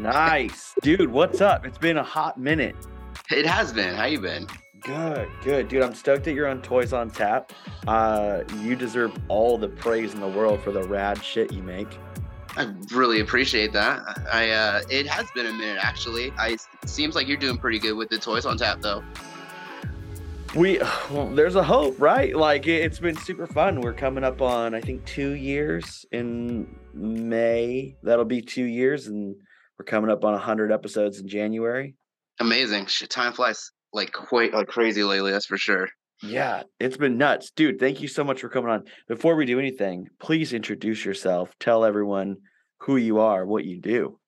Nice. Dude, what's up? It's been a hot minute. It has been. How you been? Good, good. Dude, I'm stoked that you're on Toys on Tap. Uh, you deserve all the praise in the world for the rad shit you make. I really appreciate that. I uh it has been a minute actually. I seems like you're doing pretty good with the toys on tap though. We, well, there's a hope, right? Like, it's been super fun. We're coming up on, I think, two years in May. That'll be two years, and we're coming up on 100 episodes in January. Amazing. Shit, time flies like quite like crazy lately, that's for sure. Yeah, it's been nuts. Dude, thank you so much for coming on. Before we do anything, please introduce yourself. Tell everyone who you are, what you do.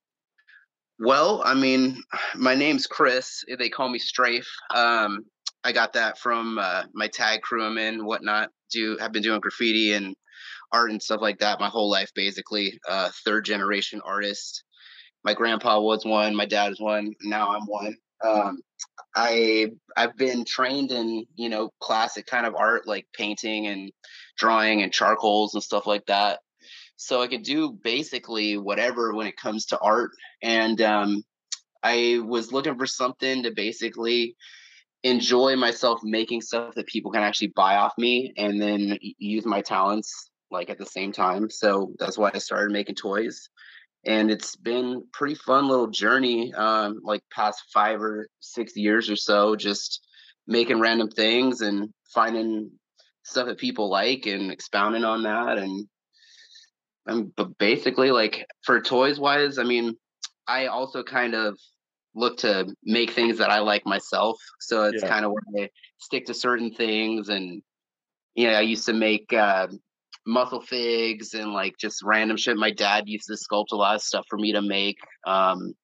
Well, I mean, my name's Chris. They call me Strafe. Um, I got that from uh, my tag crew I'm in, whatnot. Do have been doing graffiti and art and stuff like that my whole life, basically. Uh, third generation artist. My grandpa was one. My dad is one. Now I'm one. Um, I I've been trained in you know classic kind of art like painting and drawing and charcoals and stuff like that. So I could do basically whatever when it comes to art and um, I was looking for something to basically enjoy myself making stuff that people can actually buy off me and then use my talents like at the same time. So that's why I started making toys. And it's been pretty fun little journey, um, like past five or six years or so, just making random things and finding stuff that people like and expounding on that. And but basically, like for toys wise, I mean, I also kind of look to make things that I like myself. So it's Yeah. kind of where I stick to certain things. And, you know, I used to make uh, muscle figs and like just random shit. My dad used to sculpt a lot of stuff for me to make. Um,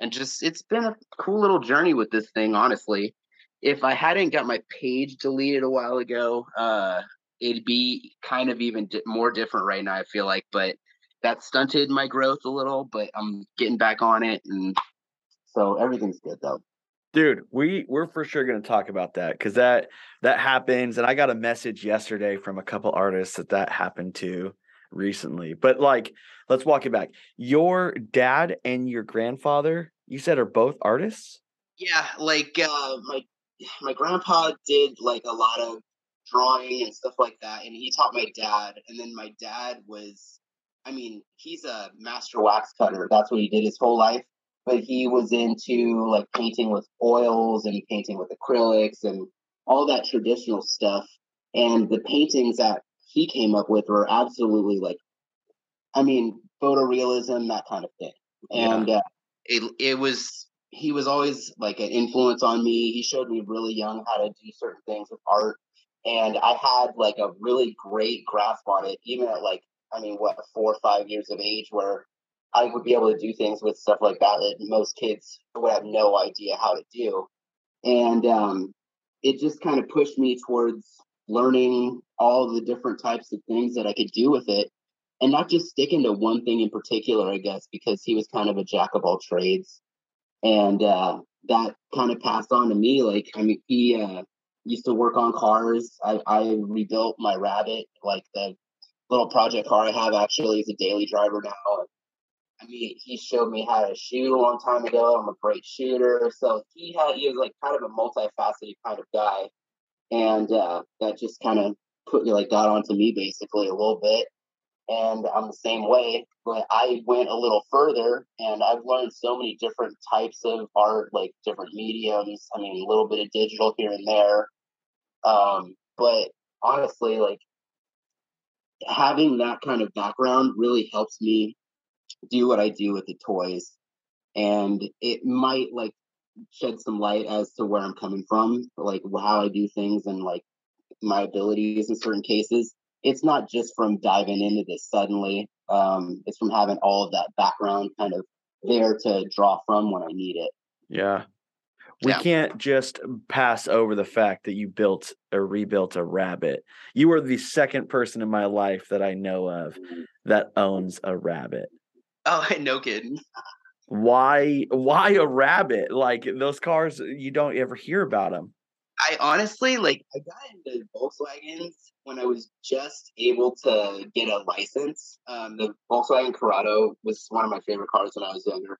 and just, it's been a cool little journey with this thing, honestly. If I hadn't got my page deleted a while ago, uh, it'd be kind of even di- more different right now, I feel like. But that stunted my growth a little, but I'm getting back on it. And so everything's good though. Dude, we we're for sure going to talk about that because that that happens, and I got a message yesterday from a couple artists that that happened to recently. But like, let's walk it back. Your dad and your grandfather, you said, are both artists. Yeah, like uh, my my grandpa did like a lot of drawing and stuff like that, and he taught my dad. And then my dad was, I mean, he's a master wax cutter. That's what he did his whole life. But he was into like painting with oils and painting with acrylics and all that traditional stuff. And the paintings that he came up with were absolutely like, I mean, photorealism, that kind of thing. Yeah. And uh, it it was he was always like an influence on me. He showed me really young how to do certain things with art, and I had like a really great grasp on it, even at like I mean, what four or five years of age, where I would be able to do things with stuff like that that most kids would have no idea how to do, and um, it just kind of pushed me towards learning all the different types of things that I could do with it and not just sticking to one thing in particular, I guess, because he was kind of a jack of all trades. And uh, that kind of passed on to me. Like, I mean, he uh, used to work on cars. I, I rebuilt my Rabbit, like the little project car I have actually is a daily driver now. Mean, he showed me how to shoot a long time ago. I'm a great shooter. So he had, he was like kind of a multifaceted kind of guy. And uh, that just kind of put like got onto me basically a little bit and I'm the same way. But I went a little further, and I've learned so many different types of art, like different mediums. I mean, a little bit of digital here and there. Um, but honestly, like having that kind of background really helps me do what I do with the toys. And it might like shed some light as to where I'm coming from, like how I do things and like my abilities in certain cases. It's not just from diving into this suddenly. Um, it's from having all of that background kind of there to draw from when I need it. Yeah. We Yeah. can't just pass over the fact that you built or rebuilt a rabbit. You are the second person in my life that I know of that owns a rabbit. Oh, no kidding. Why why a rabbit? Like those cars you don't ever hear about them. I honestly like I got into Volkswagens when I was just able to get a license. Um, the Volkswagen Corrado was one of my favorite cars when I was younger.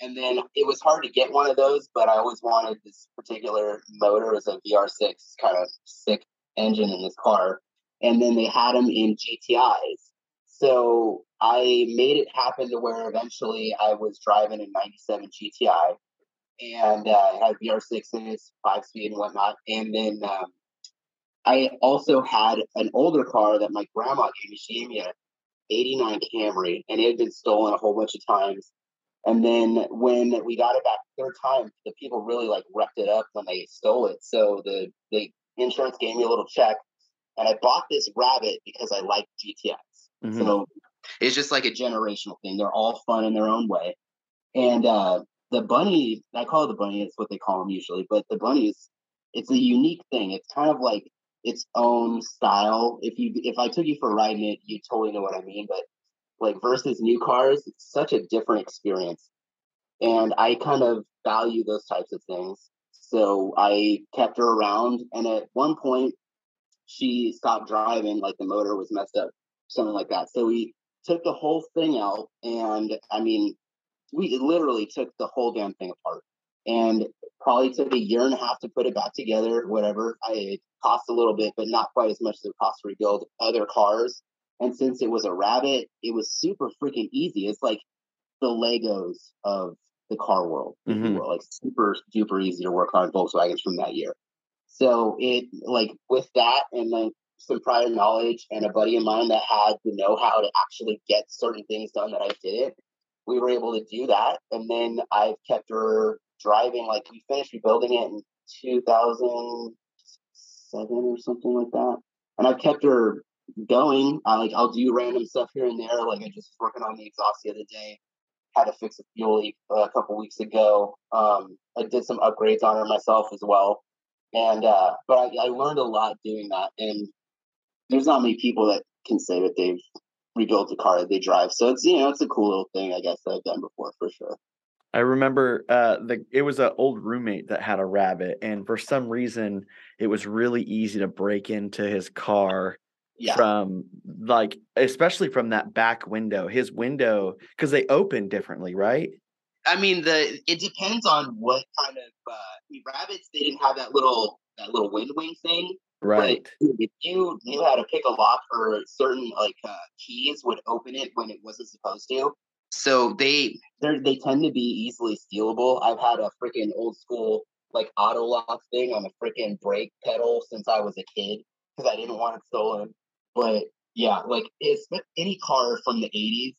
And then it was hard to get one of those, but I always wanted this particular motor. It was a VR6 kind of sick engine in this car. And then they had them in GTIs. So I made it happen to where eventually I was driving a 97 GTI and uh, it had VR6 in it, five speed and whatnot. And then um, I also had an older car that my grandma gave me. She gave me a 89 Camry, and it had been stolen a whole bunch of times. And then when we got it back third time, the people really like wrecked it up when they stole it. So the the insurance gave me a little check, and I bought this rabbit because I like GTIs. Mhm. So it's just like a generational thing. They're all fun in their own way. And uh, the bunny, I call it the bunny, it's what they call them usually, but the bunny is it's a unique thing. It's kind of like its own style. If you if I took you for a ride in it, you totally know what I mean. But like versus new cars, it's such a different experience. And I kind of value those types of things. So I kept her around and at one point she stopped driving, like the motor was messed up, something like that. So we took the whole thing out and I mean we literally took the whole damn thing apart and probably took a year and a half to put it back together whatever. I, it cost a little bit but not quite as much as it cost to rebuild other cars and since it was a rabbit it was super freaking easy. It's like the legos of the car world Mhm. will, like super duper easy to work on volkswagens from that year. So it like with that and then some prior knowledge and a buddy of mine that had the know-how to actually get certain things done that I didn't. We were able to do that, and then I've kept her driving. Like we finished rebuilding it in 2007 or something like that, and I've kept her going. I like I'll do random stuff here and there. Like I just was working on the exhaust the other day. Had to fix a fuel leak uh, a couple weeks ago. Um, I did some upgrades on her myself as well and uh but I, I learned a lot doing that and there's not many people that can say that they've rebuilt a car that they drive so it's you know it's a cool little thing i guess that i've done before for sure I remember uh the it was an old roommate that had a rabbit and for some reason it was really easy to break into his car yeah from like especially from that back window. His window cuz they open differently, right? i mean the it depends on what kind of uh I mean, rabbits they didn't have that little that little wind wing thing Right. If you knew how to pick a lock or certain like uh, keys would open it when it wasn't supposed to. So they they they tend to be easily stealable. I've had a freaking old school like auto lock thing on the freaking brake pedal since I was a kid because I didn't want it stolen. But yeah, like it's any car from the '80s,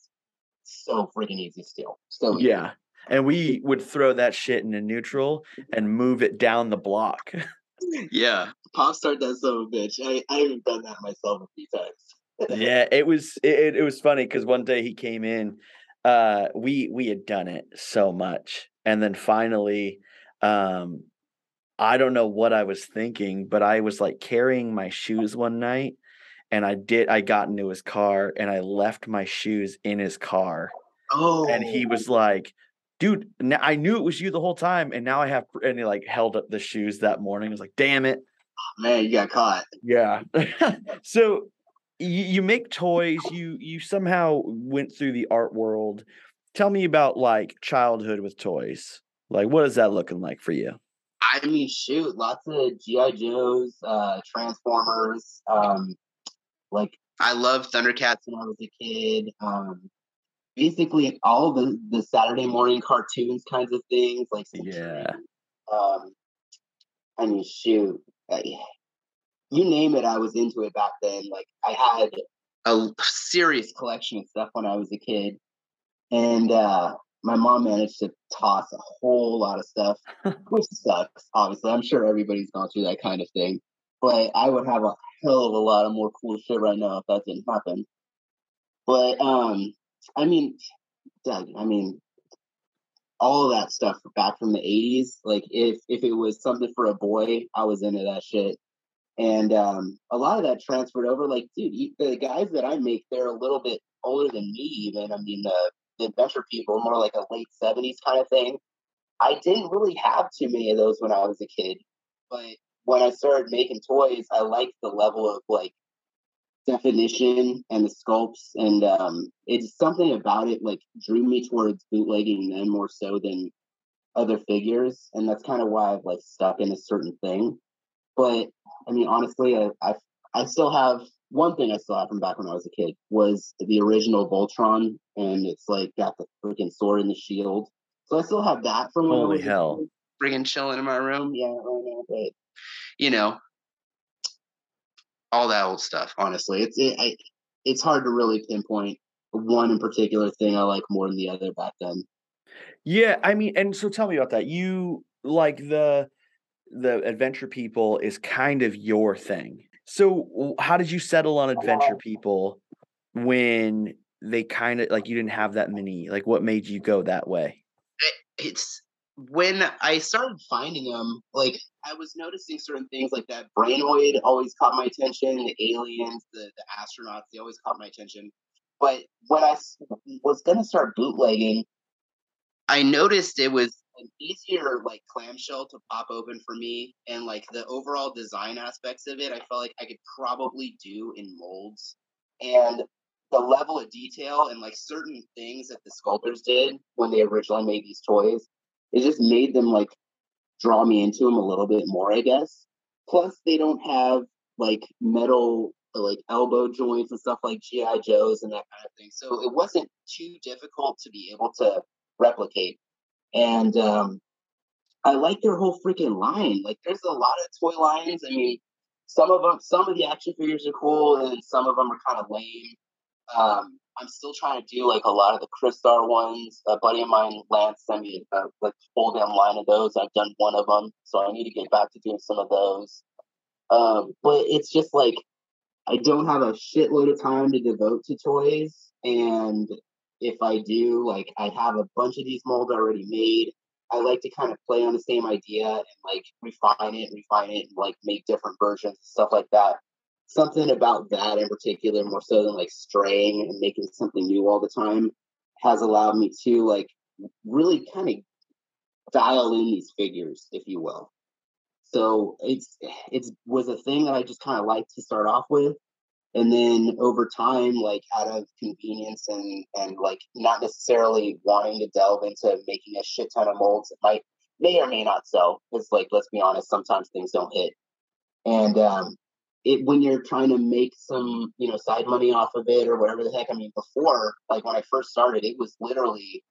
so freaking easy to steal. So easy. Yeah. And we would throw that shit into neutral and move it down the block. yeah. Pop start that son of a bitch. I I haven't done that myself a few times. yeah, it was it, it- it was funny because one day he came in, uh, we we had done it so much, and then finally, um, I don't know what I was thinking, but I was like carrying my shoes one night, and I did I got into his car and I left my shoes in his car, Oh, and he was like. Dude, I knew it was you the whole time, and now I have. And he like held up the shoes that morning. I was like, "Damn it!" man, you got caught. Yeah. so you, you make toys. You you somehow went through the art world. Tell me about like childhood with toys. Like, what is that looking like for you? I mean, shoot, lots of GI Joes, uh, Transformers, um, like I loved Thundercats when I was a kid. Um, basically, all the the Saturday morning cartoons kinds of things, like Yeah. Um, I mean, shoot, I, you name it, I was into it back then. Like I had a serious collection of stuff when I was a kid, and uh, my mom managed to toss a whole lot of stuff, which sucks. Obviously, I'm sure everybody's gone through that kind of thing, but I would have a hell of a lot of more cool shit right now if that didn't happen. But um, I mean, Doug, I mean, all of that stuff back from the 80s like if if it was something for a boy i was into that shit. And um a lot of that transferred over like dude the guys that i make they're a little bit older than me even i mean the the adventure people more like a late 70s kind of thing. I didn't really have too many of those when i was a kid but when i started making toys i liked the level of like definition and the sculpts and um it's something about it like drew me towards bootlegging then more so than other figures and that's kind of why i've like stuck in a certain thing but i mean honestly I, I i still have one thing i still have from back when i was a kid was the original voltron and it's like got the freaking sword and the shield so i still have that from when I Holy was a hell. kid. friggin' chilling in my room yeah right now but you know all that old stuff. Honestly, it's it, I, it's hard to really pinpoint one in particular thing I like more than the other back then. Yeah, I mean, and so tell me about that. You like the the adventure people is kind of your thing. So how did you settle on adventure people when they kind of like you didn't have that many? Like what made you go that way? It's when I started finding them, like I was noticing certain things like that. Brainoid always caught my attention. The aliens, the the astronauts, they always caught my attention. But when I was gonna start bootlegging, I noticed it was an easier like clamshell to pop open for me, and like the overall design aspects of it, I felt like I could probably do in molds, and the level of detail and like certain things that the sculptors did when they originally made these toys, it just made them like draw me into them a little bit more, I guess. Plus, they don't have like metal like elbow joints and stuff like GI Joes and that kind of thing. So it wasn't too difficult to be able to replicate. And um, I like their whole freaking line. Like, there's a lot of toy lines. I mean, some of them, some of the action figures are cool, and some of them are kind of lame. Um, I'm still trying to do like a lot of the Chris Crystar ones. A buddy of mine, Lance, sent me a like whole damn line of those. I've done one of them, so I need to get back to doing some of those. Um, but it's just like I don't have a shitload of time to devote to toys, and if I do, like I have a bunch of these molds already made. I like to kind of play on the same idea and like refine it, refine it, and like make different versions, and stuff like that something about that in particular, more so than like straying and making something new all the time, has allowed me to like really kind of dial in these figures, if you will. So it's it's was a thing that I just kind of liked to start off with, and then over time, like out of convenience and and like not necessarily wanting to delve into making a shit ton of molds that might may or may not sell. It's like let's be honest, sometimes things don't hit, and um, it when you're trying to make some you know side money off of it or whatever the heck. I mean, before like when I first started, it was literally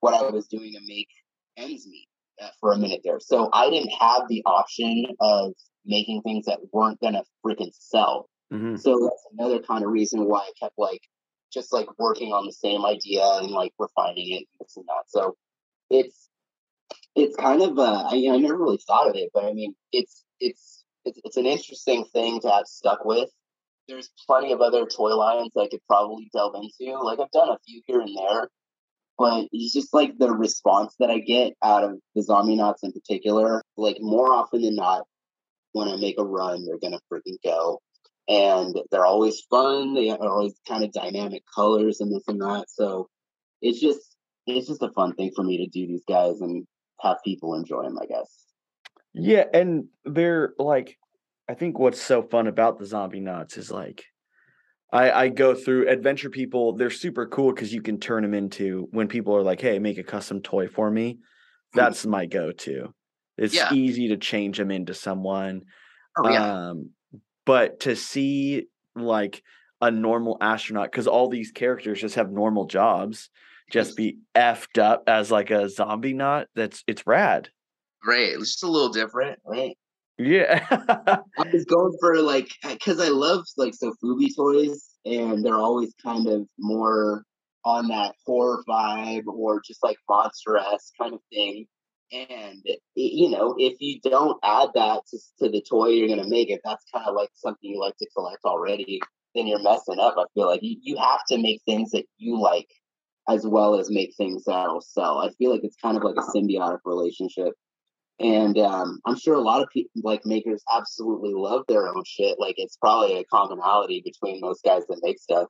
what I was doing to make ends meet uh, for a minute there. So I didn't have the option of making things that weren't gonna freaking sell. Mhm. So that's another kind of reason why I kept like just like working on the same idea and like refining it and this and that. So it's it's kind of uh, I, I never really thought of it, but I mean it's it's it's it's an interesting thing to have stuck with. There's plenty of other toy lines I could probably delve into. Like I've done a few here and there, but it's just like the response that I get out of the zombie knots in particular. Like more often than not, when I make a run, they're gonna freaking go. And they're always fun. They are always kind of dynamic colors and this and that. So it's just it's just a fun thing for me to do these guys and have people enjoy them, I guess. Yeah, and they're like, I think what's so fun about the zombie nuts is like, I I go through adventure people. They're super cool because you can turn them into when people are like, "Hey, make a custom toy for me." That's my go-to. It's Yeah. easy to change them into someone. Oh yeah. Um, but to see like a normal astronaut because all these characters just have normal jobs, just be effed up as like a zombie knot. That's it's rad. Right. It's just a little different, right? Yeah. I was going for like because I love like Sofubi toys, and they're always kind of more on that horror vibe or just like monster esque kind of thing. And it, you know, if you don't add that to, to the toy you're gonna make, if that's kind of like something you like to collect already, then you're messing up. I feel like you, you have to make things that you like as well as make things that'll sell. I feel like it's kind of like a symbiotic relationship. And um, I'm sure a lot of people, like makers, absolutely love their own shit. Like it's probably a commonality between those guys that make stuff.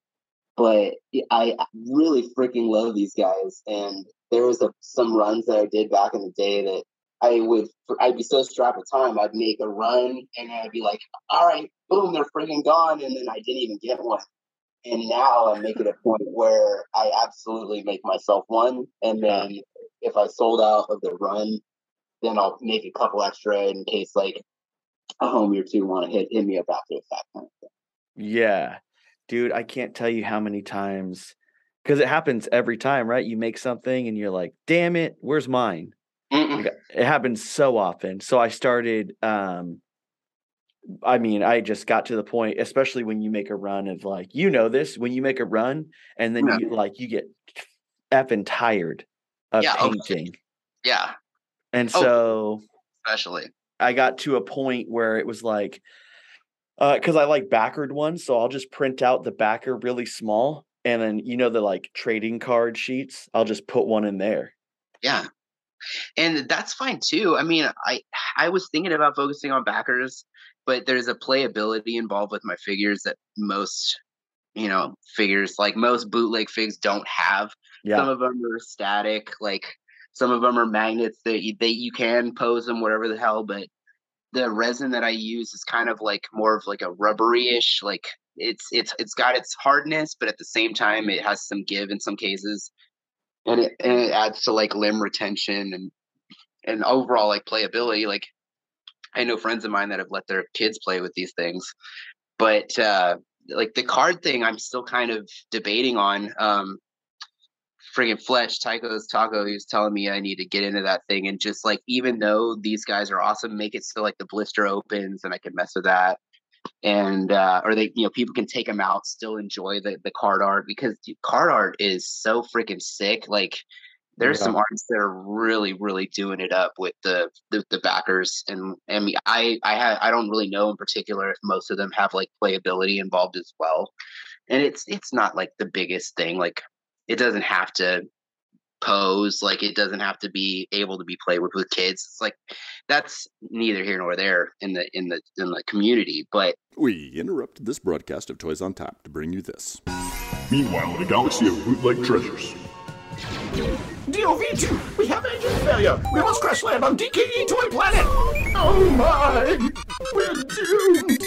But I really freaking love these guys. And there was a, some runs that I did back in the day that I would, I'd be so strapped with time, I'd make a run and I'd be like, all right, boom, they're freaking gone. And then I didn't even get one. And now I'm making a point where I absolutely make myself one. And then if I sold out of the run, then I'll make a couple extra in case like a home or two want to hit, hit me up after the fact. Kind of thing. Yeah. Dude, I can't tell you how many times because it happens every time, right? You make something and you're like, damn it, where's mine? Like, It happens so often. So I started um I mean, I just got to the point, especially when you make a run of like, you know this, when you make a run and then Yeah. you like you get effing tired of Yeah, okay. painting. Yeah, And Oh. so especially. I got to a point where it was like, uh, because I like backered ones, so I'll just print out the backer really small, and then you know the like trading card sheets. I'll just put one in there. Yeah. And that's fine too. I mean, I I was thinking about focusing on backers, but there's a playability involved with my figures that most, you know, figures like most bootleg figs don't have. Some of them are static, like some of them are magnets that you, they you can pose them whatever the hell, but the resin that I use is kind of like more of like a rubbery-ish, like it's it's it's got its hardness, but at the same time it has some give in some cases. And it and it adds to like limb retention and and overall like playability. Like I know friends of mine that have let their kids play with these things. But uh like the card thing I'm still kind of debating on. Um friggin' Fletch, Tycho's Taco, he was telling me I need to get into that thing and just like even though these guys are awesome, make it so like the blister opens and I can mess with that. And uh or they you know people can take them out, still enjoy the the card art because dude, card art is so freaking sick. Like there's Yeah. some artists that are really really doing it up with the the, the backers and I mean I I have I don't really know in particular if most of them have like playability involved as well. And it's it's not like the biggest thing like it doesn't have to pose like it doesn't have to be able to be played with with kids it's like that's neither here nor there in the in the in the community but We interrupted this broadcast of Toys on Tap to bring you this. Meanwhile, in a galaxy of bootleg treasures. DOV2, we have engine failure. We must crash land on DKE Toy Planet. Oh my, we're doomed.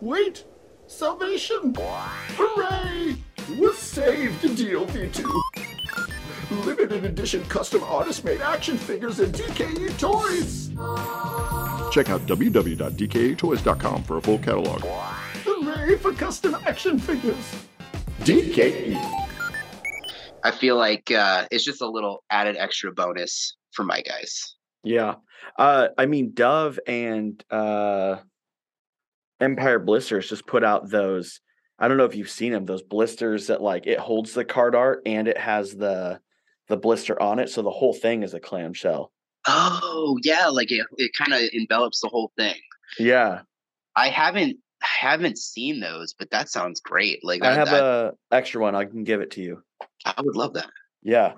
Wait, salvation. Hooray, we're saved, DOV2. Limited edition custom artist made action figures and DKE toys. Check out www.dketoys.com for a full catalog. Hooray for custom action figures. DKE. i feel like uh it's just a little added extra bonus for my guys yeah. Uh, I mean, Dove and uh, Empire Blisters just put out those. I don't know if you've seen them. Those blisters that like it holds the card art and it has the the blister on it, so the whole thing is a clamshell. oh yeah like it, it kind of envelops the whole thing Yeah, i haven't haven't seen those but that sounds great like I have that- a extra one. I can give it to you. i would love that Yeah.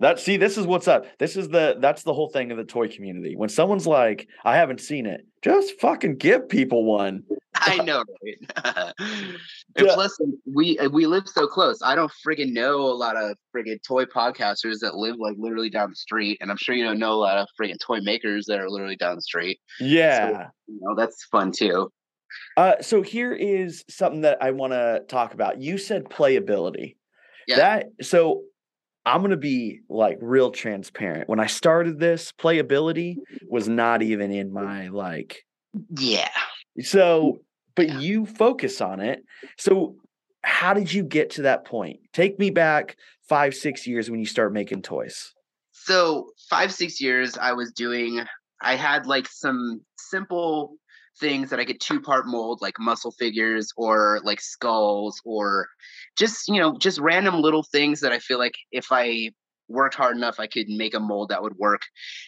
That see, this is what's up. This is the that's the whole thing of the toy community. When someone's like, I haven't seen it, just fucking give people one. I know, right? Yeah. plus, we we live so close. I don't friggin' know a lot of friggin' toy podcasters that live like literally down the street, and I'm sure you don't know a lot of friggin' toy makers that are literally down the street. Yeah. You know, that's fun too. Uh, so here is something that I want to talk about. You said playability. Yeah. That so I'm gonna be like real transparent. When I started this, playability was not even in my like Yeah, so mm, but Yeah. you focus on it. So how did you get to that point? Take me back five, six years when you start making toys. So five, six years I was doing I had like some simple things that I could two part mold, like muscle figures or like skulls or just, you know, just random little things that I feel like if I worked hard enough, I could make a mold that would work.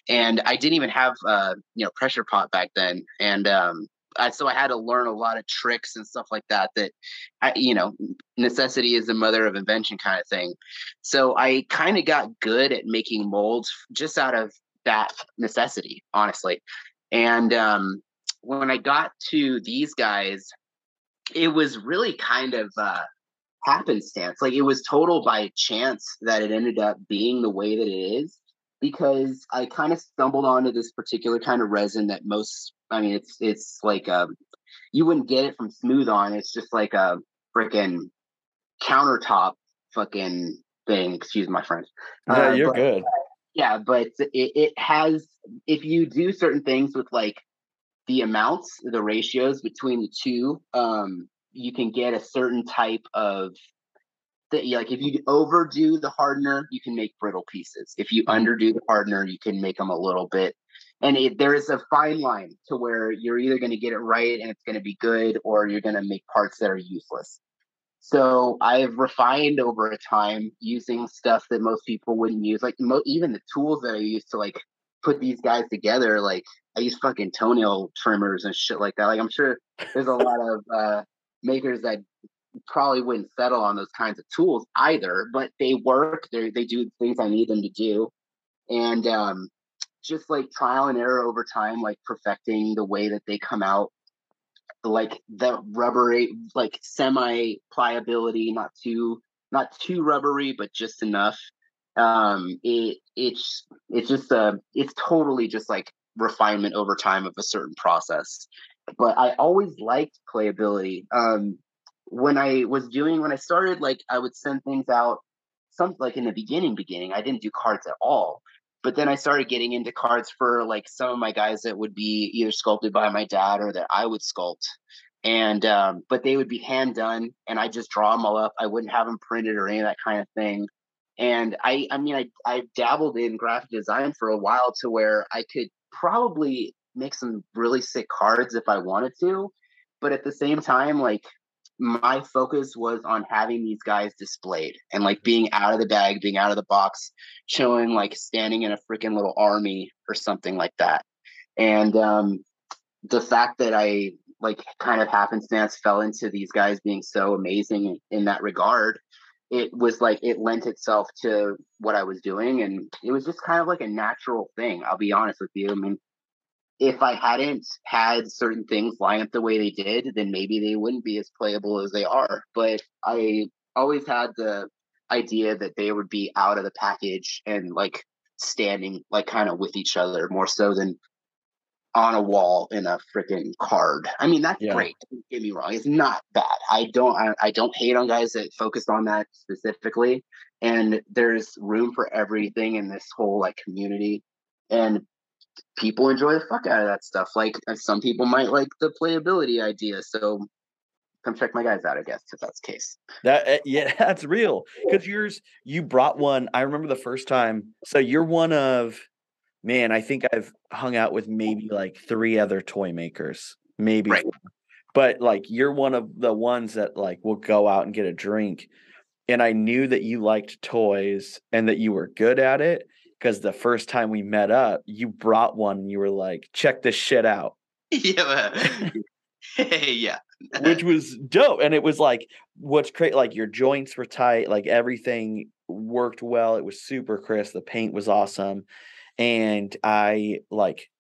And I didn't even have uh, you know, pressure pot back then. And um I, so I had to learn a lot of tricks and stuff like that. That, I, you know, necessity is the mother of invention, kind of thing. So I kind of got good at making molds just out of that necessity, honestly. And um, when I got to these guys, it was really kind of uh, happenstance. Like it was total by chance that it ended up being the way that it is because I kind of stumbled onto this particular kind of resin that most I mean it's it's like um you wouldn't get it from smooth on. It's just like a freaking countertop fucking thing. Excuse my French. Yeah, Uh, you're but- good. yeah but it, it has if you do certain things with like the amounts the ratios between the two um you can get a certain type of that like if you overdo the hardener you can make brittle pieces. If you underdo the hardener you can make them a little bit. And it, there is a fine line to where you're either going to get it right and it's going to be good or you're going to make parts that are useless. So I've refined over a time using stuff that most people wouldn't use, like mo- even the tools that I use to like put these guys together. Like I use fucking toenail trimmers and shit like that. Like I'm sure there's a lot of uh, makers that probably wouldn't settle on those kinds of tools either, but they work. They they do things I need them to do, and um, just like trial and error over time, like perfecting the way that they come out like the rubbery like semi pliability not too not too rubbery but just enough um it it's it's just a it's totally just like refinement over time of a certain process but i always liked playability um when i was doing when i started like i would send things out some like in the beginning beginning i didn't do cards at all but then I started getting into cards for like some of my guys that would be either sculpted by my dad or that I would sculpt. And um, but they would be hand done, and I just draw them all up. I wouldn't have them printed or any of that kind of thing. And I, I mean, I I dabbled in graphic design for a while to where I could probably make some really sick cards if I wanted to. But at the same time, like my focus was on having these guys displayed and like being out of the bag, being out of the box, showing like standing in a freaking little army or something like that. And um, the fact that I like kind of happenstance fell into these guys being so amazing in, in that regard, it was like it lent itself to what I was doing. And it was just kind of like a natural thing. I'll be honest with you. I mean, if I hadn't had certain things line up the way they did, then maybe they wouldn't be as playable as they are. But I always had the idea that they would be out of the package and like standing like kind of with each other more so than on a wall in a freaking card. I mean, that's Yeah. great. Don't get me wrong. It's not bad. I don't I, I don't hate on guys that focused on that specifically. And there's room for everything in this whole like community. And people enjoy the fuck out of that stuff. Like some people might like the playability idea. So come check my guys out, I guess, if that's the case. That uh, yeah, that's real. Because yours, you brought one. I remember the first time. So you're one of, man. I think I've hung out with maybe like three other toy makers, maybe. Right. But like you're one of the ones that like will go out and get a drink, and I knew that you liked toys and that you were good at it. Because the first time we met up, you brought one and you were like, "Check this shit out." yeah. yeah. which was dope. And it was like what's great, like your joints were tight, like everything worked well. It was super crisp. The paint was awesome. And I like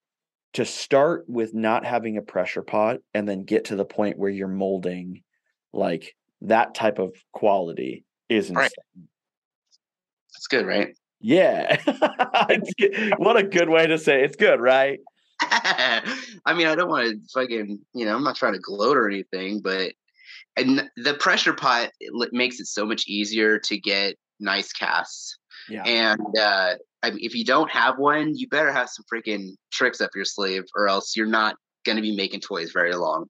to start with not having a pressure pot and then get to the point where you're molding like that type of quality is insane. Right. That's good, right? Yeah. What a good way to say it. it's good, right? I mean, I don't want to fucking, you know, I'm not trying to gloat or anything, but and the pressure pot it makes it so much easier to get nice casts. Yeah. And uh, I mean, if you don't have one, you better have some freaking tricks up your sleeve, or else you're not going to be making toys very long.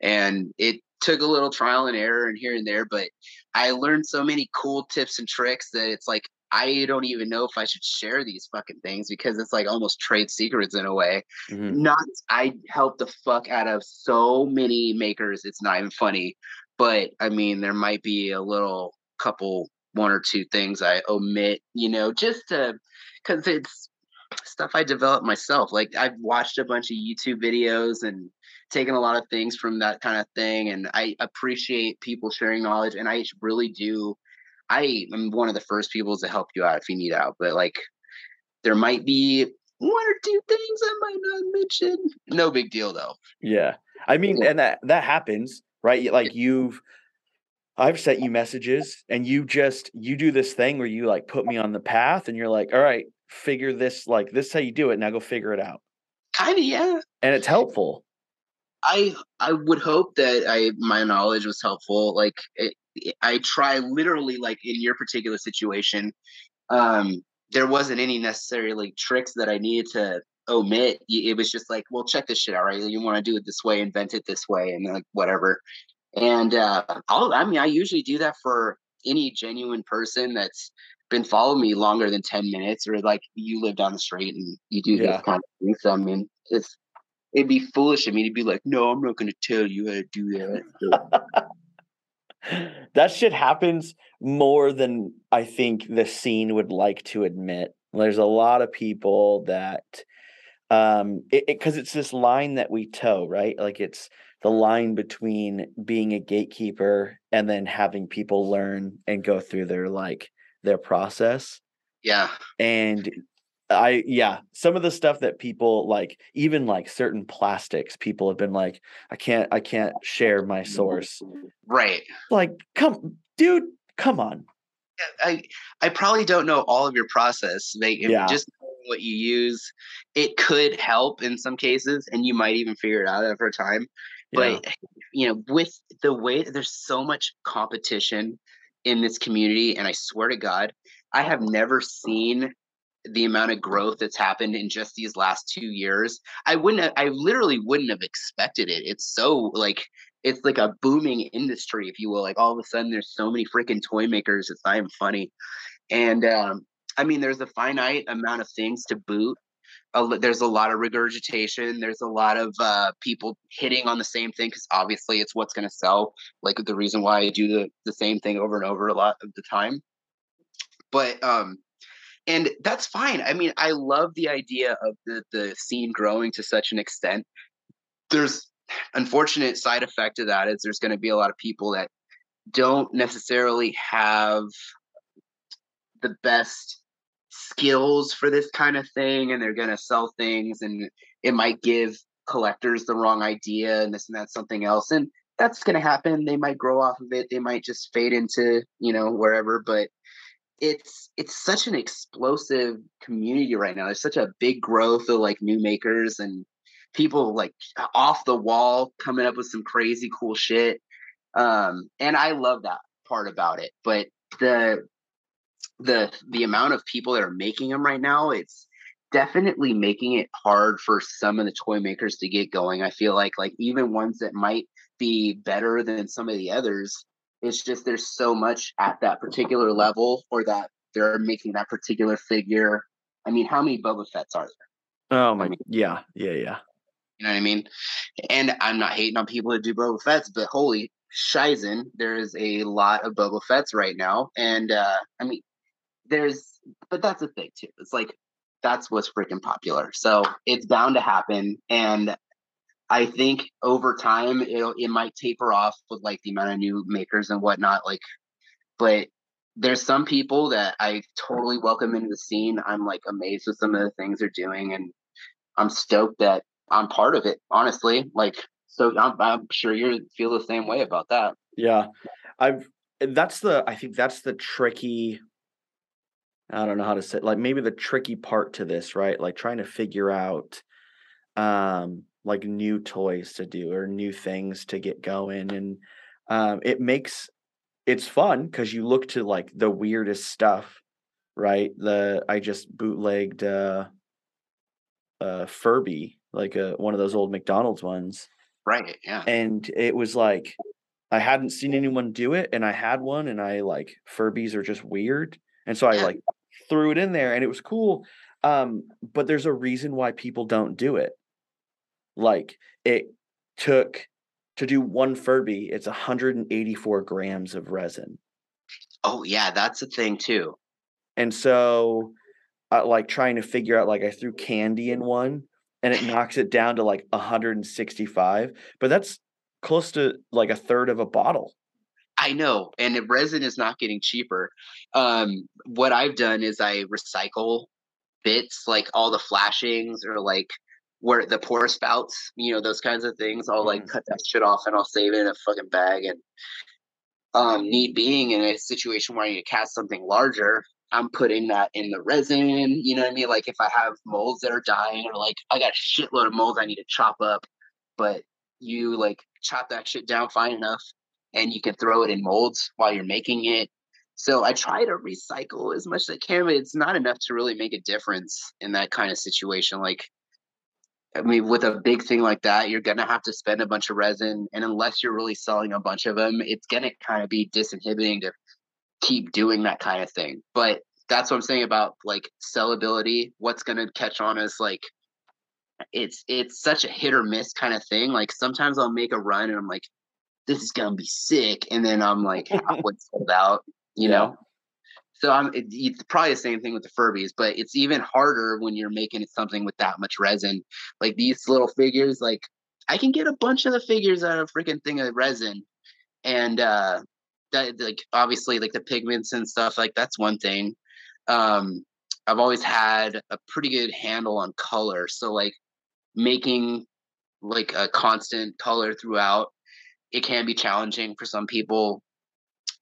And it took a little trial and error and here and there, but I learned so many cool tips and tricks that it's like I don't even know if I should share these fucking things because it's like almost trade secrets in a way. Mhm. Not I helped the fuck out of so many makers. It's not even funny, but I mean there might be a little couple one or two things I omit, you know, just to because it's stuff I developed myself. Like I've watched a bunch of YouTube videos and taken a lot of things from that kind of thing, and I appreciate people sharing knowledge, and I really do. I am one of the first people to help you out if you need out, but like there might be one or two things I might not mention. No big deal though. Yeah. I mean, Yeah. and that that happens, right? Like you've I've sent you messages and you just you do this thing where you like put me on the path and you're like, all right, figure this like this is how you do it. Now go figure it out. Kind of, yeah. And it's helpful. I I would hope that I my knowledge was helpful. Like it- I try literally like in your particular situation, um, there wasn't any necessarily tricks that I needed to omit. It was just like, well, check this shit out, right? You want to do it this way, invent it this way, and like whatever. And uh, I'll, I mean, I usually do that for any genuine person that's been following me longer than ten minutes, or like you live down the street and you do Yeah. this kind of thing. So I mean, it's it'd be foolish of me to be like, no, I'm not going to tell you how to do that. that shit happens more than I think the scene would like to admit. There's a lot of people that um it because it's this line that we toe, right? Like it's the line between being a gatekeeper and then having people learn and go through their like their process. yeah, And I yeah, some of the stuff that people like, even like certain plastics, people have been like, I can't I can't share my source right. like come dude come on I I probably don't know all of your process. Like if Yeah. just what you use, it could help in some cases, and you might even figure it out over time. But you know, with the way there's so much competition in this community, and I swear to God, I have never seen the amount of growth that's happened in just these last two years. I wouldn't have, I literally wouldn't have expected it. It's so like it's like a booming industry, if you will. Like all of a sudden there's so many freaking toy makers, it's not even funny. And um, I mean there's a finite amount of things to boot. A there's a lot of regurgitation. There's a lot of uh, people hitting on the same thing because obviously it's what's going to sell. Like the reason why I do the, the same thing over and over a lot of the time. But um, and that's fine. I mean, I love the idea of the the scene growing to such an extent. There's unfortunate side effect of that is there's going to be a lot of people that don't necessarily have the best skills for this kind of thing and they're going to sell things and it might give collectors the wrong idea and this and that something else and that's going to happen. They might grow off of it. They might just fade into you know wherever but it's it's such an explosive community right now. There's such a big growth of like new makers and people like off the wall coming up with some crazy cool shit um and i love that part about it but the the the amount of people that are making them right now it's definitely making it hard for some of the toy makers to get going i feel like like even ones that might be better than some of the others it's just there's so much at that particular level or that they're making that particular figure i mean how many boba fett's are there oh my mean- yeah yeah yeah you know what I mean? And I'm not hating on people that do Boba Fett's, but holy shizen, there is a lot of Boba Fett's right now. And uh I mean, there's but that's a thing too. It's like that's what's freaking popular. So it's bound to happen. And I think over time it'll it might taper off with like the amount of new makers and whatnot. Like, but there's some people that I totally welcome into the scene. I'm like amazed with some of the things they're doing, and I'm stoked that I'm part of it. Honestly, like, so I'm, I'm sure you feel the same way about that. yeah i've that's the i think that's the tricky i don't know how to say like maybe the tricky part to this right like trying to figure out um like new toys to do or new things to get going and um it makes it's fun because you look to like the weirdest stuff right the i just bootlegged uh uh furby like a one of those old McDonald's ones, Right. Yeah. and it was like I hadn't seen anyone do it, and I had one, and I like Furbies are just weird, and so I like threw it in there, and it was cool. Um, but there's a reason why people don't do it. Like it took to do one Furby, it's 184 grams of resin. Oh yeah, that's a thing too. And so, uh, like trying to figure out, like I threw candy in one, and it knocks it down to like 165, but that's close to like a third of a bottle. I know, and resin is not getting cheaper. Um, what I've done is I recycle bits, like all the flashings or like where the pour spouts, you know, those kinds of things. I'll like Mhm. cut that shit off and I'll save it in a fucking bag. And um, need being in a situation where I need to cast something larger, I'm putting that in the resin. You know what I mean? Like if I have molds that are dying, or like I got a shitload of molds I need to chop up, but you like chop that shit down fine enough and you can throw it in molds while you're making it. So I try to recycle as much as I can, but it's not enough to really make a difference in that kind of situation. Like, I mean, with a big thing like that, you're gonna have to spend a bunch of resin, and unless you're really selling a bunch of them, it's gonna kind of be disinhibiting to keep doing that kind of thing. But that's what I'm saying about like sellability. What's gonna catch on is like it's it's such a hit or miss kind of thing. Like sometimes I'll make a run and I'm like, this is gonna be sick, and then I'm like what's sold out, you Yeah. know. So I'm it, it's probably the same thing with the Furbies, but it's even harder when you're making it something with that much resin. Like these little figures, like I can get a bunch of the figures out of a freaking thing of resin, and uh that like obviously like the pigments and stuff like that's one thing. Um, I've always had a pretty good handle on color, so like making like a constant color throughout it can be challenging for some people.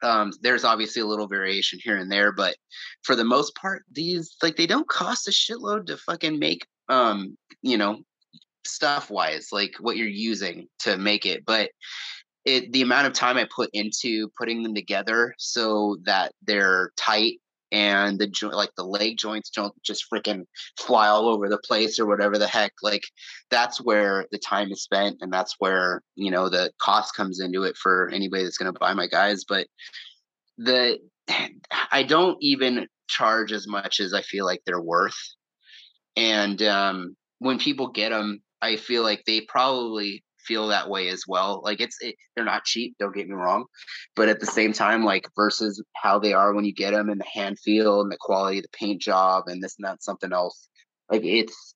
Um, there's obviously a little variation here and there but for the most part these like they don't cost a shitload to fucking make um you know stuff wise like what you're using to make it but it the amount of time i put into putting them together so that they're tight and the joint like the leg joints don't just freaking fly all over the place or whatever the heck like that's where the time is spent and that's where you know the cost comes into it for anybody that's going to buy my guys but the i don't even charge as much as i feel like they're worth. And um when people get them i feel like they probably feel that way as well like it's it, they're not cheap don't get me wrong but at the same time like versus how they are when you get them and the hand feel and the quality of the paint job and this and that something else like it's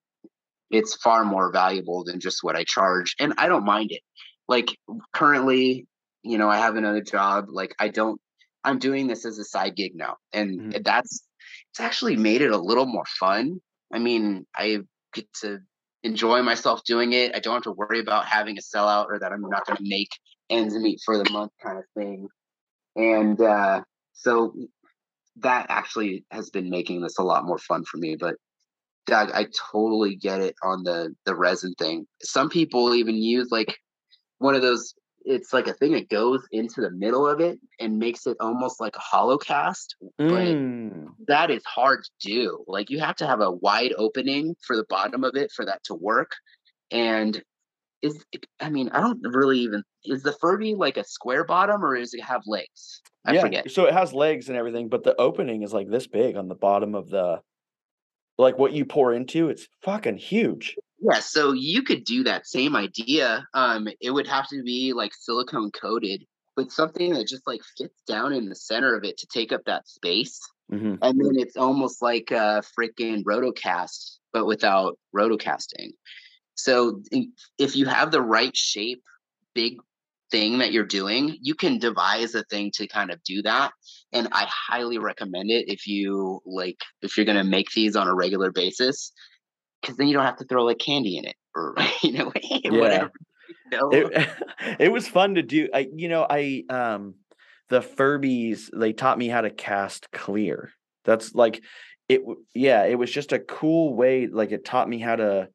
it's far more valuable than just what I charge. And I don't mind it. Like currently, you know, I have another job. Like I don't I'm doing this as a side gig now. And Mhm. that's it's actually made it a little more fun. I mean, I get to enjoy myself doing it. I don't have to worry about having a sellout or that I'm not gonna make ends meet for the month kind of thing. And uh so that actually has been making this a lot more fun for me. But Doug, I totally get it on the the resin thing. Some people even use like one of those. It's like a thing that goes into the middle of it and makes it almost like a hollow cast. But Mm. that is hard to do. Like you have to have a wide opening for the bottom of it for that to work. And is I mean I don't really even is the Furby like a square bottom or does it have legs? I yeah, forget. So it has legs and everything, but the opening is like this big on the bottom of the like what you pour into, it's fucking huge. Yeah, so you could do that same idea. Um, it would have to be like silicone coated, but something that just like fits down in the center of it to take up that space. Mhm. And then it's almost like a freaking rotocast, but without rotocasting. So if you have the right shape, big thing that you're doing, you can devise a thing to kind of do that. And I highly recommend it if you like if you're gonna make these on a regular basis, because then you don't have to throw like candy in it or you know whatever. You know? It, it was fun to do. I you know, I um the Furbies, they taught me how to cast clear. That's like it yeah, it was just a cool way like it taught me how to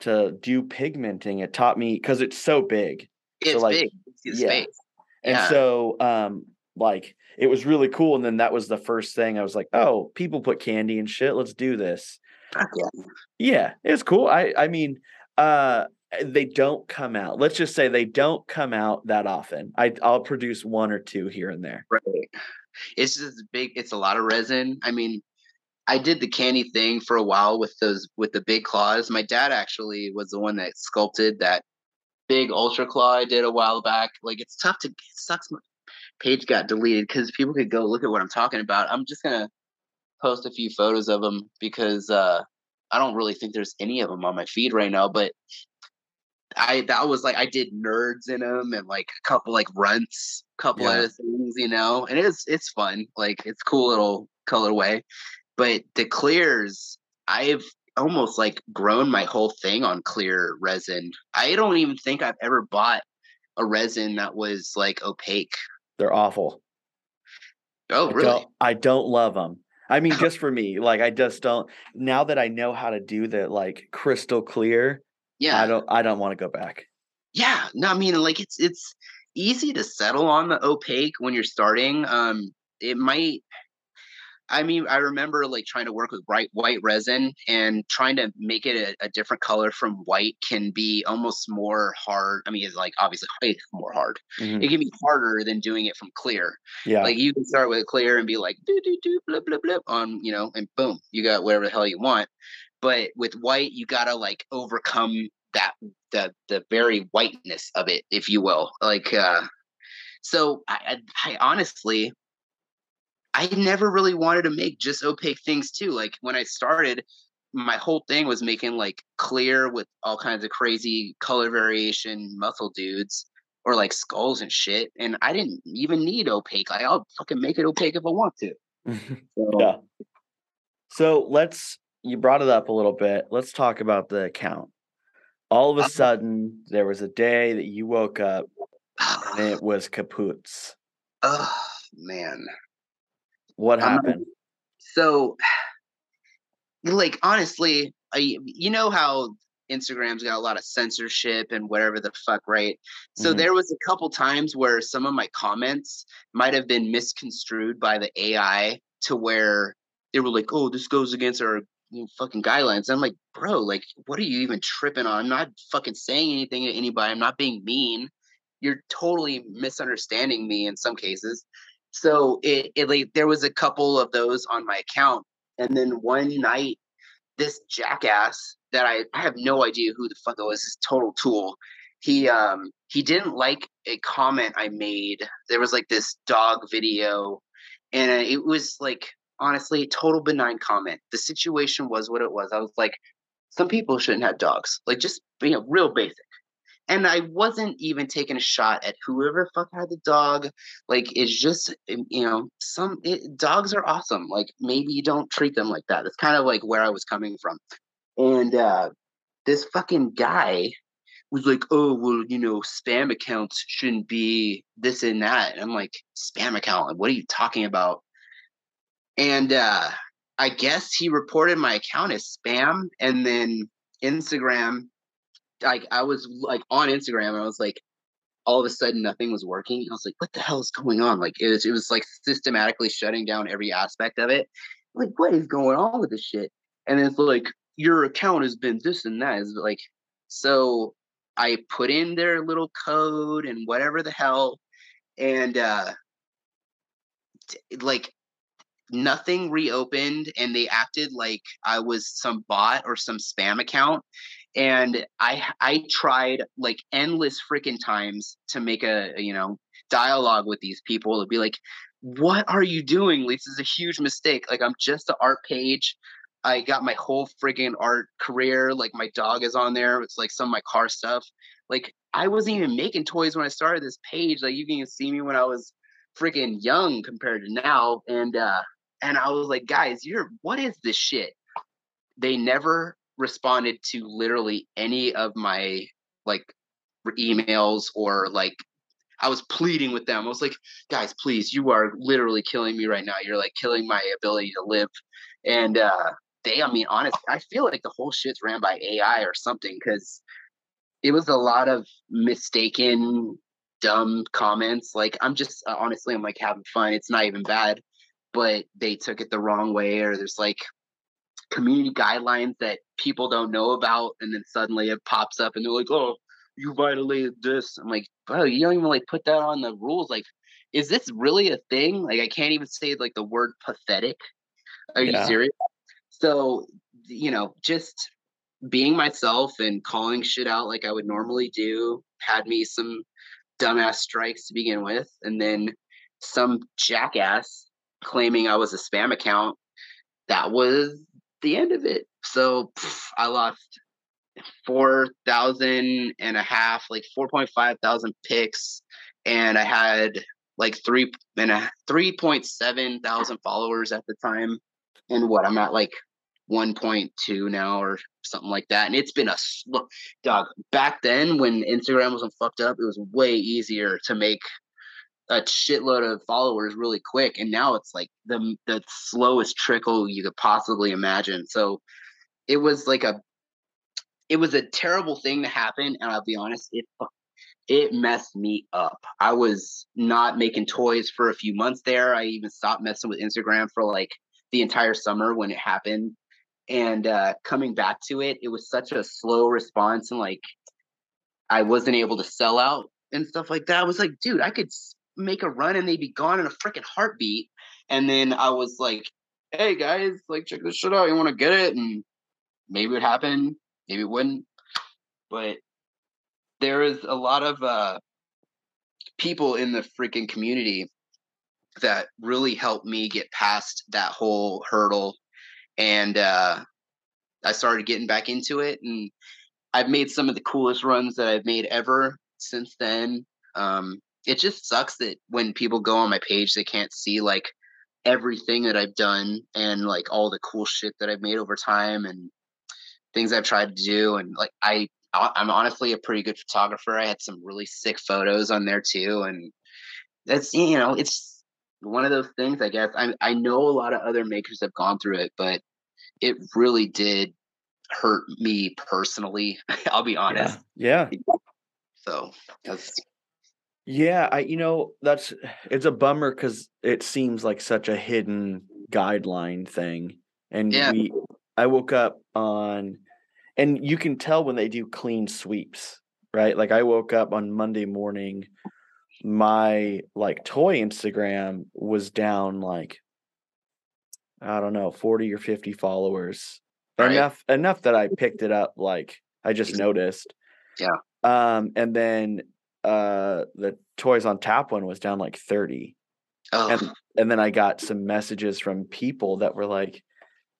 to do pigmenting. It taught me cuz it's so big. it's like, big. The yeah. space. And Yeah. so um like it was really cool and then that was the first thing I was like, "Oh, people put candy and shit. Let's do this." Fuck yeah. Yeah, it's cool. I I mean, Uh, they don't come out. Let's just say they don't come out that often. I I'll produce one or two here and there. Right. It's just big. It's a lot of resin. I mean, I did the candy thing for a while with those with the big claws. My dad actually was the one that sculpted that big ultra claw I did a while back. Like it's tough to it sucks. My page got deleted because people could go look at what I'm talking about. I'm just gonna post a few photos of them because uh, I don't really think there's any of them on my feed right now. But I that was like I did nerds in them and like a couple like runts, a couple Yeah. other things, you know. And it's it's fun, like it's cool little colorway. But the clears, I've almost like grown my whole thing on clear resin. I don't even think I've ever bought a resin that was like opaque. They're awful. Oh, I really? don't, I don't love them. I mean, just for me, like I just don't. Now that I know how to do the like crystal clear, Yeah. I don't. I don't want to go back. Yeah, no, I mean, like it's it's easy to settle on the opaque when you're starting. Um, it might. I mean, I remember like trying to work with bright white resin and trying to make it a, a different color from white can be almost more hard. I mean, it's like obviously more hard. Mhm. It can be harder than doing it from clear. Yeah. Like you can start with clear and be like do do do blip blip blip on you know, and boom, you got whatever the hell you want. But with white, you gotta like overcome that the the very whiteness of it, if you will. Like uh so I I, I honestly I never really wanted to make just opaque things too. Like when I started, my whole thing was making like clear with all kinds of crazy color variation muscle dudes or like skulls and shit. And I didn't even need opaque. Like I'll fucking make it opaque if I want to. So, yeah. So let's. You brought it up a little bit. Let's talk about the account. All of a Uh-huh. sudden, there was a day that you woke up and it was kaputs. Oh man. What happened? So like honestly, I you know how Instagram's got a lot of censorship and whatever the fuck, right? So Mhm. there was a couple times where some of my comments might have been misconstrued by the AI to where they were like, "Oh, this goes against our you know, fucking guidelines." I'm like, "Bro, like what are you even tripping on? I'm not fucking saying anything to anybody. I'm not being mean. You're totally misunderstanding me in some cases." So it, it like there was a couple of those on my account, and then one night, this jackass that I, I have no idea who the fuck it was, this total tool. He um he didn't like a comment I made. There was like this dog video, and it was like honestly a total benign comment. The situation was what it was. I was like, some people shouldn't have dogs. Like just you know, real basic. And I wasn't even taking a shot at whoever fuck had the dog. Like it's just um, you know some it, dogs are awesome. Like maybe you don't treat them like that. That's kind of like where I was coming from. And uh, this fucking guy was like, "Oh well, you know, spam accounts shouldn't be this and that." And I'm like, "Spam account? What are you talking about?" And uh, I guess he reported my account as spam, and then Instagram, like I was like on Instagram, and I was like, all of a sudden nothing was working. I was like, what the hell is going on? Like it was, it was like systematically shutting down every aspect of it. Like, what is going on with this shit? And it's like, your account has been this and that. Is like, so I put in their little code and whatever the hell, and uh t- like nothing reopened and they acted like I was some bot or some spam account and I I tried like endless freaking times to make a you know dialogue with these people to be like what are you doing? This is a huge mistake. Like I'm just an art page. I got my whole freaking art career like my dog is on there it's like some of my car stuff. Like I wasn't even making toys when I started this page. Like you can see me when I was freaking young compared to now and uh and I was like guys you're what is this shit? They never responded to literally any of my like emails or like I was pleading with them. I was like, guys, please, you are literally killing me right now. You're like killing my ability to live. And uh they, I mean, honestly, I feel like the whole shit's ran by AI or something because it was a lot of mistaken, dumb comments. Like I'm just uh, honestly, I'm like having fun. It's not even bad, but they took it the wrong way, or there's like community guidelines that people don't know about, and then suddenly it pops up, and they're like, "Oh, you violated this." I'm like, "Bro, you don't even like put that on the rules. Like, is this really a thing? Like, I can't even say like the word pathetic. Are Yeah. you serious?" So, you know, just being myself and calling shit out like I would normally do had me some dumbass strikes to begin with, and then some jackass claiming I was a spam account. That was the end of it. So pff, I lost four thousand and a half, like four point five thousand picks, and I had like three and a three point seven thousand followers at the time. And what I'm at like 1.2 now or something like that. And it's been a slow dog. Back then when Instagram wasn't fucked up, it was way easier to make a shitload of followers really quick. And now it's like the the slowest trickle you could possibly imagine. So it was like a it was a terrible thing to happen. And I'll be honest, it it messed me up. I was not making toys for a few months there. I even stopped messing with Instagram for like the entire summer when it happened and uh coming back to it it was such a slow response and like i wasn't able to sell out and stuff like that i was like dude i could make a run and they'd be gone in a freaking heartbeat. And then i was like hey guys like check this shit out. You want to get it? And maybe it would happen maybe it wouldn't. But there is a lot of uh people in the freaking community that really helped me get past that whole hurdle. And uh, I started getting back into it, and I've made some of the coolest runs that I've made ever since then. Um, it just sucks that when people go on my page, they can't see like everything that I've done and like all the cool shit that I've made over time and things I've tried to do. And like I, I'm honestly a pretty good photographer. I had some really sick photos on there too, and that's you know it's one of those things. I guess I I know a lot of other makers have gone through it, but it really did hurt me personally. I'll be honest. Yeah. So that's Yeah, I you know that's it's a bummer because it seems like such a hidden guideline thing, and Yeah. we I woke up on, and you can tell when they do clean sweeps, right? Like I woke up on Monday morning, my like toy Instagram was down like I don't know forty or fifty followers, Right. enough enough that I picked it up. Like I just noticed. Yeah. Um, and then uh the toys on tap one was down like 30 oh and and then i got some messages from people that were like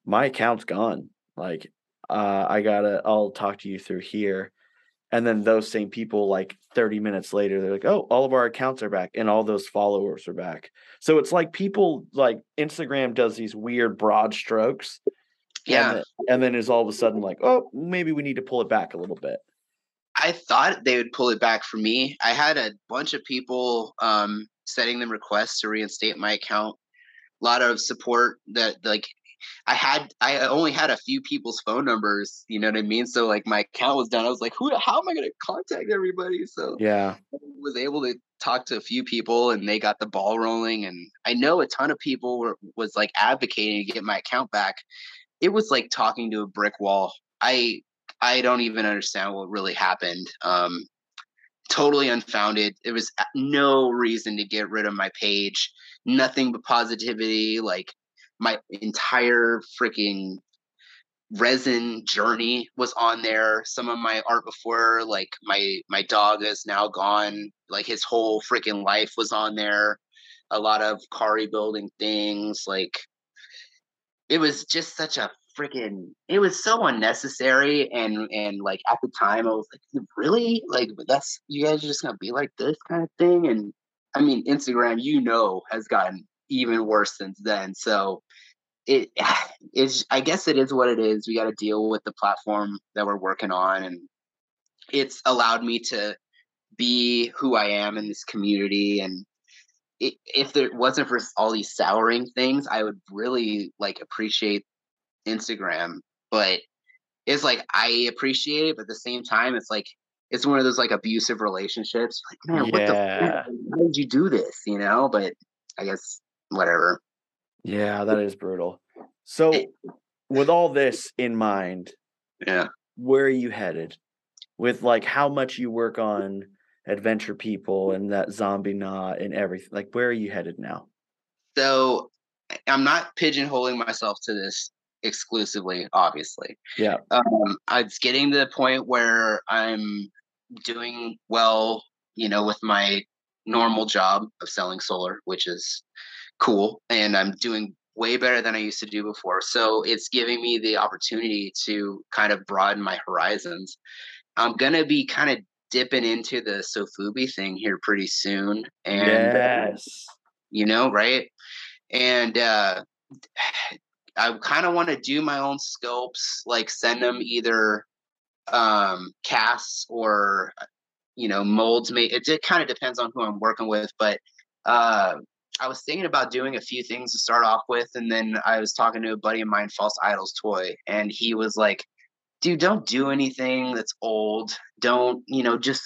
my account's gone. Like uh i gotta i'll talk to you through here. And then those same people like 30 minutes later they're like oh all of our accounts are back and all those followers are back. So it's like people like instagram does these weird broad strokes yeah. and, then- and then is all of a sudden like oh maybe we need to pull it back a little bit I thought they would pull it back for me. I had a bunch of people um, sending them requests to reinstate my account. A lot of support that like I had. I only had a few people's phone numbers. You know what I mean? So like my account was done. I was like, who? How am I going to contact everybody? So yeah was able to talk to a few people and they got the ball rolling and i know a ton of people were was like advocating to get my account back it was like talking to a brick wall i i don't even understand what really happened um totally unfounded. There was no reason to get rid of my page nothing but positivity like my entire freaking resin journey was on there. Some of my art before like my my dog is now gone like his whole freaking life was on there. A lot of kari building things like it was just such a freaking it was so unnecessary and and like at the time i was like really? Like that's you guys are just gonna be like this kind of thing? And i mean instagram you know has gotten even worse since then. So it is i guess it is what it is. We got to deal with the platform that we're working on and it's allowed me to be who i am in this community. And if there wasn't for all these souring things i would really like appreciate instagram but it's like i appreciate it but at the same time it's like it's one of those like abusive relationships like man what the Yeah. fuck? why did you do this you know but i guess whatever Yeah, that is brutal. So, with all this in mind, Yeah. where are you headed? With like how much you work on adventure people and that zombie knot and everything. Like where are you headed now? So I'm not pigeonholing myself to this exclusively, obviously. Yeah. Um, it's getting to the point where I'm doing well, you know, with my normal job of selling solar, which is cool. And I'm doing way better than I used to do before. So it's giving me the opportunity to kind of broaden my horizons. I'm going to be kind of dipping into the Sofubi thing here pretty soon. And, uh, yes. you know, right? And uh, I kind of want to do my own scopes, like send them either um, casts or uh, you know molds. May it, it kind of depends on who I'm working with, but uh, I was thinking about doing a few things to start off with, and then I was talking to a buddy of mine, False Idols Toy, and he was like, "Dude, don't do anything that's old. Don't you know? Just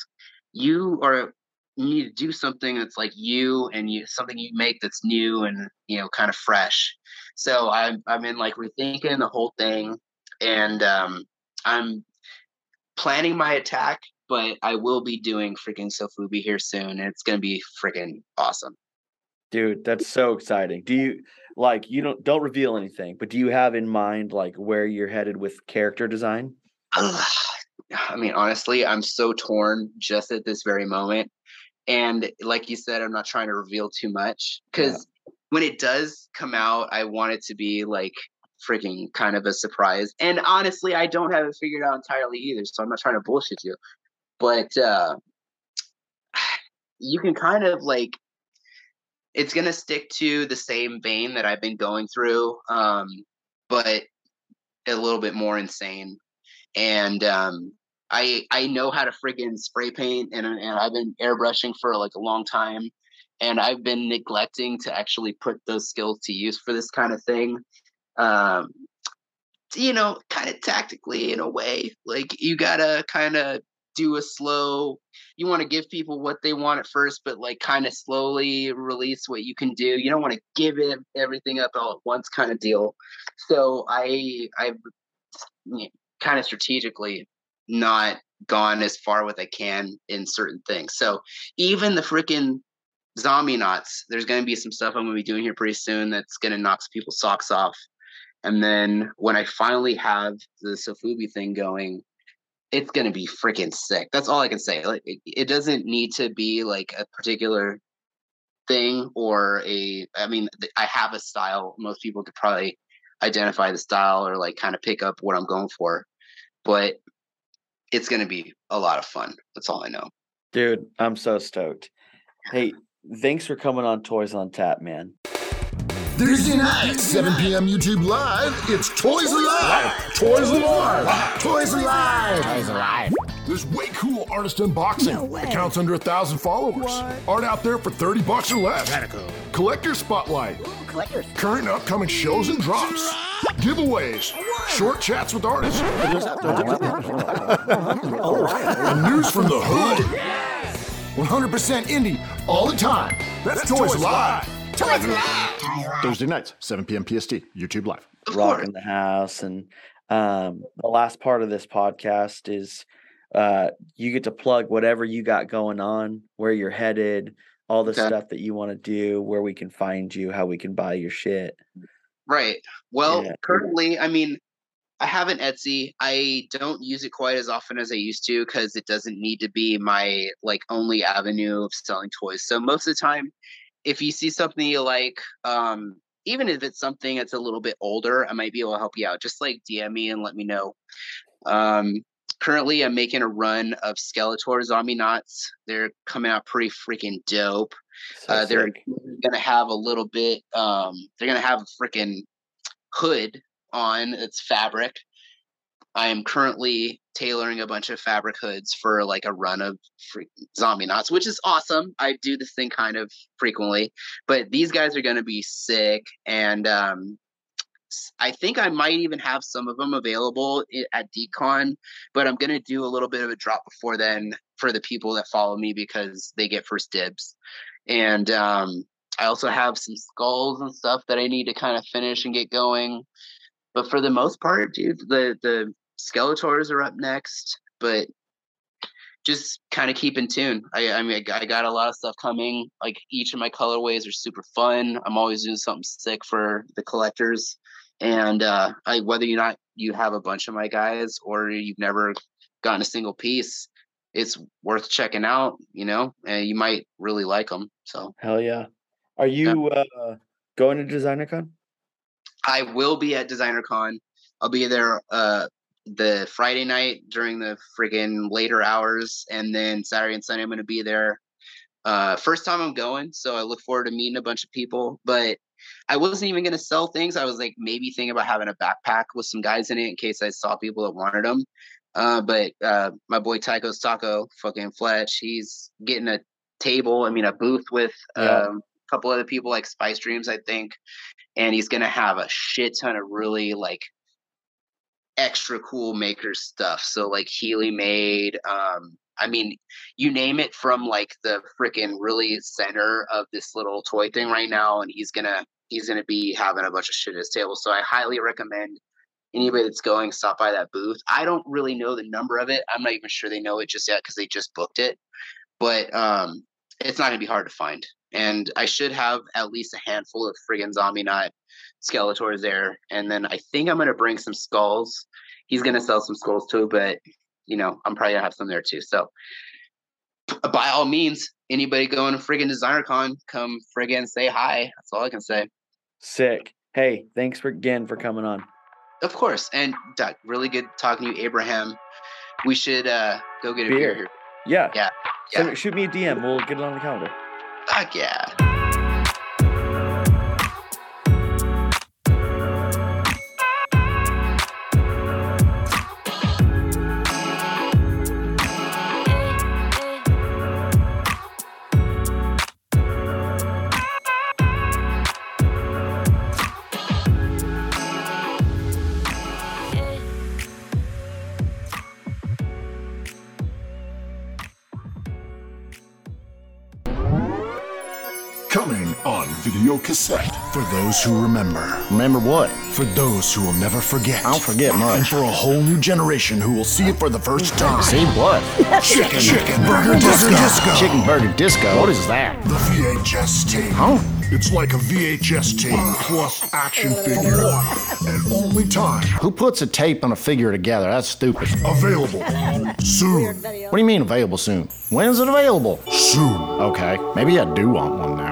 you are you need to do something that's like you and you something you make that's new and you know kind of fresh so i'm i'm in like rethinking the whole thing and um i'm planning my attack but i will be doing freaking sofubi here soon and it's gonna be freaking awesome Dude, that's so exciting. Do you like you don't don't reveal anything, but do you have in mind like where you're headed with character design? I mean honestly i'm so torn just at this very moment and like you said i'm not trying to reveal too much because when it does come out i want it to be like freaking kind of a surprise. And honestly i don't have it figured out entirely either so i'm not trying to bullshit you. But uh you can kind of like it's gonna stick to the same vein that i've been going through um but a little bit more insane. And um I I know how to freaking spray paint and and I've been airbrushing for like a long time and I've been neglecting to actually put those skills to use for this kind of thing. Um you know, kind of tactically in a way. Like you got to kind of do a slow you want to give people what they want at first but like kind of slowly release what you can do. You don't want to give it everything up all at once kind of deal. So I I've kind of strategically not gone as far with I can in certain things. So even the freaking zombie knots, there's going to be some stuff I'm going to be doing here pretty soon that's going to knock people's socks off. And then when I finally have the Sofubi thing going, it's going to be freaking sick. That's all I can say. Like it, it doesn't need to be like a particular thing or a I mean I have a style. Most people could probably identify the style or like kind of pick up what I'm going for. But it's going to be a lot of fun. That's all I know. Dude, I'm so stoked. Hey, thanks for coming on Toys on Tap, man. Thursday night, 7 p.m. YouTube Live, it's Toys Alive! Toys Alive! Toys Alive! Toys alive. There's way cool artist unboxing. Accounts under a thousand followers. Art out there for 30 bucks or less. Collector spotlight. Collectors. Current and upcoming shows and drops. Giveaways. Short chats with artists. and news from the hood. 100% indie all the time. That's, Toys Live. Toys alive. Thursday nights, 7 p.m. PST, YouTube Live. Of Rock in the house. And um, the last part of this podcast is uh, you get to plug whatever you got going on, where you're headed, all the Okay. stuff that you want to do, where we can find you, how we can buy your shit. Right. Well, Yeah. currently, I mean, I have an Etsy. I don't use it quite as often as I used to because it doesn't need to be my like only avenue of selling toys. So most of the time, if you see something you like, um, even if it's something that's a little bit older, I might be able to help you out. Just like DM me and let me know. Um, currently, I'm making a run of Skeletor zombie knots. They're coming out pretty freaking dope. So Uh, they're gonna have a little bit. Um, they're gonna have a freaking hood on. It's fabric. I am currently tailoring a bunch of fabric hoods for like a run of zombie knots, which is awesome. I do this thing kind of frequently, but these guys are gonna be sick, and um, I think I might even have some of them available at DCon, but I'm gonna do a little bit of a drop before then for the people that follow me because they get first dibs and um, I also have some skulls and stuff that I need to kind of finish and get going. but for the most part, dude, the the Skeletors are up next, but just kind of keep in tune. I, I mean, I got a lot of stuff coming. Like each of my colorways are super fun. I'm always doing something sick for the collectors, and uh, I, whether you not you have a bunch of my guys or you've never gotten a single piece, it's worth checking out. You know, and you might really like them. So Hell yeah. Are you uh, going to DesignerCon? I will be at Designer Con. I'll be there uh the Friday night during the friggin' later hours, and then Saturday and Sunday I'm gonna be there. Uh first time I'm going, so I look forward to meeting a bunch of people. But I wasn't even gonna sell things. I was like maybe thinking about having a backpack with some guys in it in case I saw people that wanted them. Uh, but uh, my boy Tycho's Taco, fucking Fletch, he's getting a table. I mean, a booth with Yeah. um, a couple other people like Spice Dreams, I think, and he's gonna have a shit ton of really like extra cool maker stuff. So like Healy made, um, I mean, you name it from like the freaking really center of this little toy thing right now, and he's gonna he's gonna be having a bunch of shit at his table. So I highly recommend anybody that's going stop by that booth. I don't really know the number of it. I'm not even sure they know it just yet because they just booked it. But um, it's not gonna be hard to find. And I should have at least a handful of friggin' zombie knot Skeletors there. And then I think I'm gonna bring some skulls. He's gonna sell some skulls too, but you know, I'm probably gonna have some there too. So by all means, anybody going to friggin' designer con, come friggin' say hi. That's all I can say. Sick. Hey, thanks for again for coming on. Of course. And Doug, really good talking to you, Abraham. We should uh go get a beer, Beer. here. Yeah. Yeah, yeah. it- shoot me a DM. We'll get it on the calendar. Fuck yeah. On cassette for those who remember. Remember what? For those who will never forget. I don't forget much. And for a whole new generation who will see it for the first time. See what? Chicken, chicken burger disco. Chicken burger disco. What is that? The VHS tape. Huh? It's like a VHS tape plus action figure. And only time Who puts a tape and a figure together? That's stupid. available soon. What do you mean available soon? When is it available? Soon. Okay, maybe I do want one now.